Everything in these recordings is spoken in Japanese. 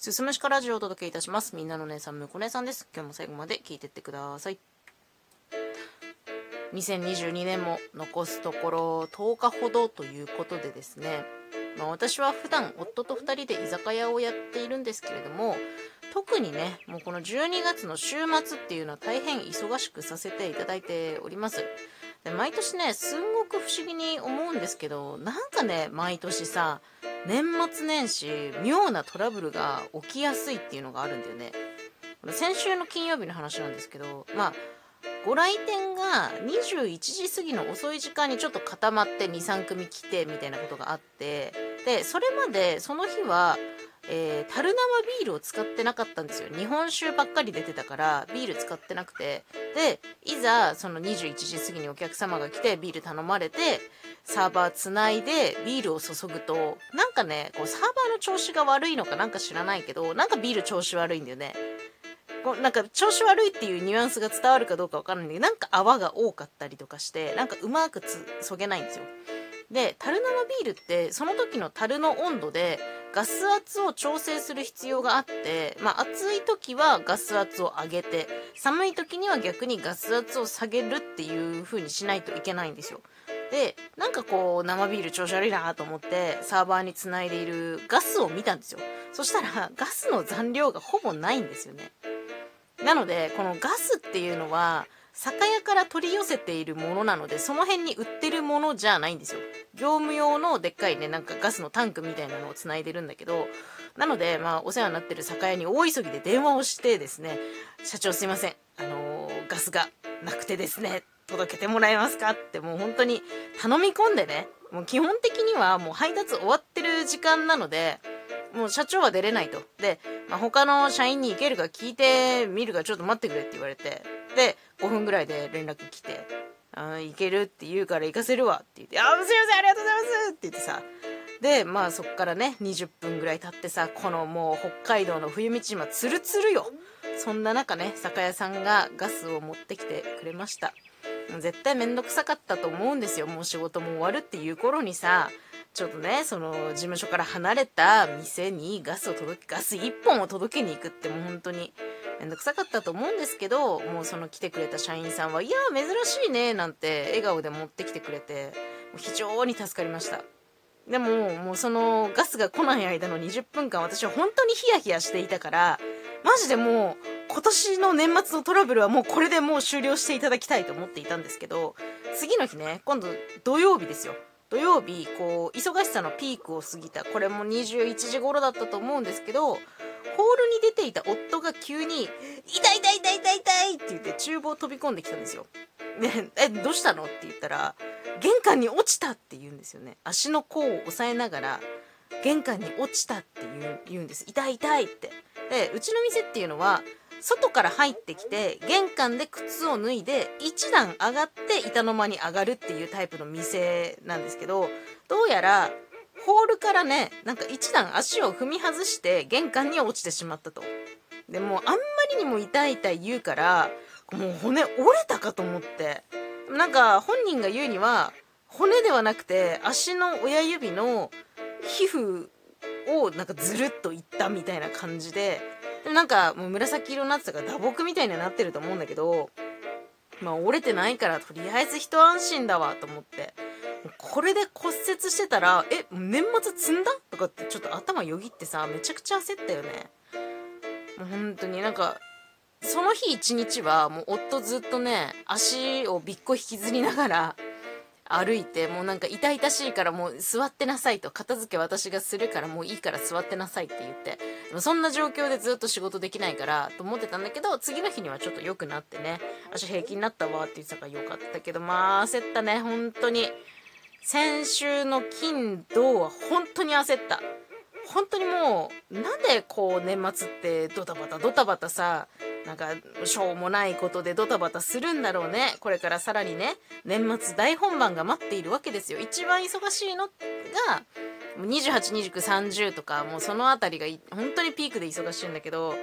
すすむしかラジオをお届けいたします。みんなの姉さん、むこ姉さんです。今日も最後まで聞いてってください。2022年も残すところ10日ほどということでですね、まあ、私は普段夫と2人で居酒屋をやっているんですけれども特にねもうこの12月の週末っていうのは大変忙しくさせていただいておりますで毎年ねすんごく不思議に思うんですけどなんかね毎年さ年末年始妙なトラブルが起きやすいっていうのがあるんだよね。先週の金曜日の話なんですけどまあご来店が21時過ぎの遅い時間にちょっと固まって23組来てみたいなことがあってでそれまでその日は、えー、樽生ビールを使ってなかったんですよ。日本酒ばっかり出てたからビール使ってなくて。でいざその21時過ぎにお客様が来てビール頼まれてサーバーつないでビールを注ぐとなんかねこうサーバーの調子が悪いのかなんか知らないけどなんかビール調子悪いんだよね。こうなんか調子悪いっていうニュアンスが伝わるかどうかわかんないんだけどなんか泡が多かったりとかしてなんかうまくつそげないんですよ。で樽生ビールってその時の樽の温度でガス圧を調整する必要があって、まあ、暑い時はガス圧を上げて寒い時には逆にガス圧を下げるっていう風にしないといけないんですよ。でなんかこう生ビール調子悪いなと思ってサーバーにつないでいるガスを見たんですよ。そしたらガスの残量がほぼないんですよね。なのでこのガスっていうのは酒屋から取り寄せているものなのでその辺に売ってるものじゃないんですよ。業務用のでっかいねなんかガスのタンクみたいなのをつないでるんだけどなのでまあお世話になってる酒屋に大急ぎで電話をしてですね社長すいませんあのー、ガスがなくてですね届けてもらえますかってもう本当に頼み込んでねもう基本的にはもう配達終わってる時間なのでもう社長は出れないと。で、まあ、他の社員に行けるか聞いてみるかちょっと待ってくれって言われて、で、5分ぐらいで連絡来て、あ行けるって言うから行かせるわって言って、あ、すいません、ありがとうございますって言ってさ、で、まあそっからね、20分ぐらい経ってさ、このもう北海道の冬道今ツルツルよ。そんな中ね、酒屋さんがガスを持ってきてくれました。絶対めんどくさかったと思うんですよ。もう仕事も終わるっていう頃にさ、ちょっとね、その事務所から離れた店にガスを届け、ガス1本を届けに行くってもう本当にめんどくさかったと思うんですけど、もうその来てくれた社員さんは、いや、珍しいね、なんて笑顔で持ってきてくれて、非常に助かりました。でも、もうそのガスが来ない間の20分間私は本当にヒヤヒヤしていたから、マジでもう今年の年末のトラブルはもうこれでもう終了していただきたいと思っていたんですけど、次の日ね、今度土曜日ですよ。土曜日こう忙しさのピークを過ぎたこれも21時頃だったと思うんですけどホールに出ていた夫が急に「痛い痛い痛い痛い痛い!」って言って厨房飛び込んできたんですよ。ね、えどうしたの？って言ったら玄関に落ちたって言うんですよね足の甲を押さえながら玄関に落ちたって言う言うんです痛い痛いってでうちの店っていうのは外から入ってきて玄関で靴を脱いで一段上がって板の間に上がるっていうタイプの店なんですけどどうやらホールからねなんか一段足を踏み外して玄関に落ちてしまったと。でもあんまりにも痛い痛い言うからもう骨折れたかと思って。なんか本人が言うには骨ではなくて足の親指の皮膚をなんかずるっといったみたいな感じでなんかもう紫色になってたから打撲みたいにはなってると思うんだけどまあ折れてないからとりあえず一安心だわと思って。これで骨折してたらえ年末積んだとかってちょっと頭よぎってさめちゃくちゃ焦ったよね。もう本当になんかその日一日はもう夫ずっとね足をびっこ引きずりながら歩いてもうなんか痛々しいからもう座ってなさいと片付け私がするからもういいから座ってなさいって言って。そんな状況でずっと仕事できないからと思ってたんだけど次の日にはちょっと良くなってね。足平気になったわって言ってたから良かったけどまあ焦ったね。本当に。先週の金土は本当に焦った。本当にもうなんでこう年末ってドタバタドタバタさなんかしょうもないことでドタバタするんだろうね。これからさらにね年末大本番が待っているわけですよ。一番忙しいのが282930とかもうその辺りが本当にピークで忙しいんだけど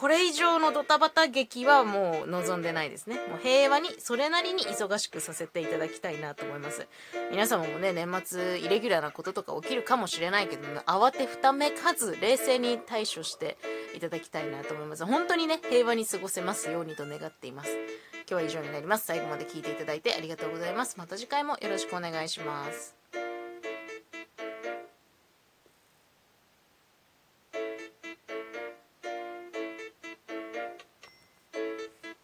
これ以上のドタバタ劇はもう望んでないですね。もう平和にそれなりに忙しくさせていただきたいなと思います。皆様もね年末イレギュラーなこととか起きるかもしれないけど、ね、慌てふためかず冷静に対処していただきたいなと思います。本当にね平和に過ごせますようにと願っています。今日は以上になります。最後まで聞いていただいてありがとうございます。また次回もよろしくお願いします。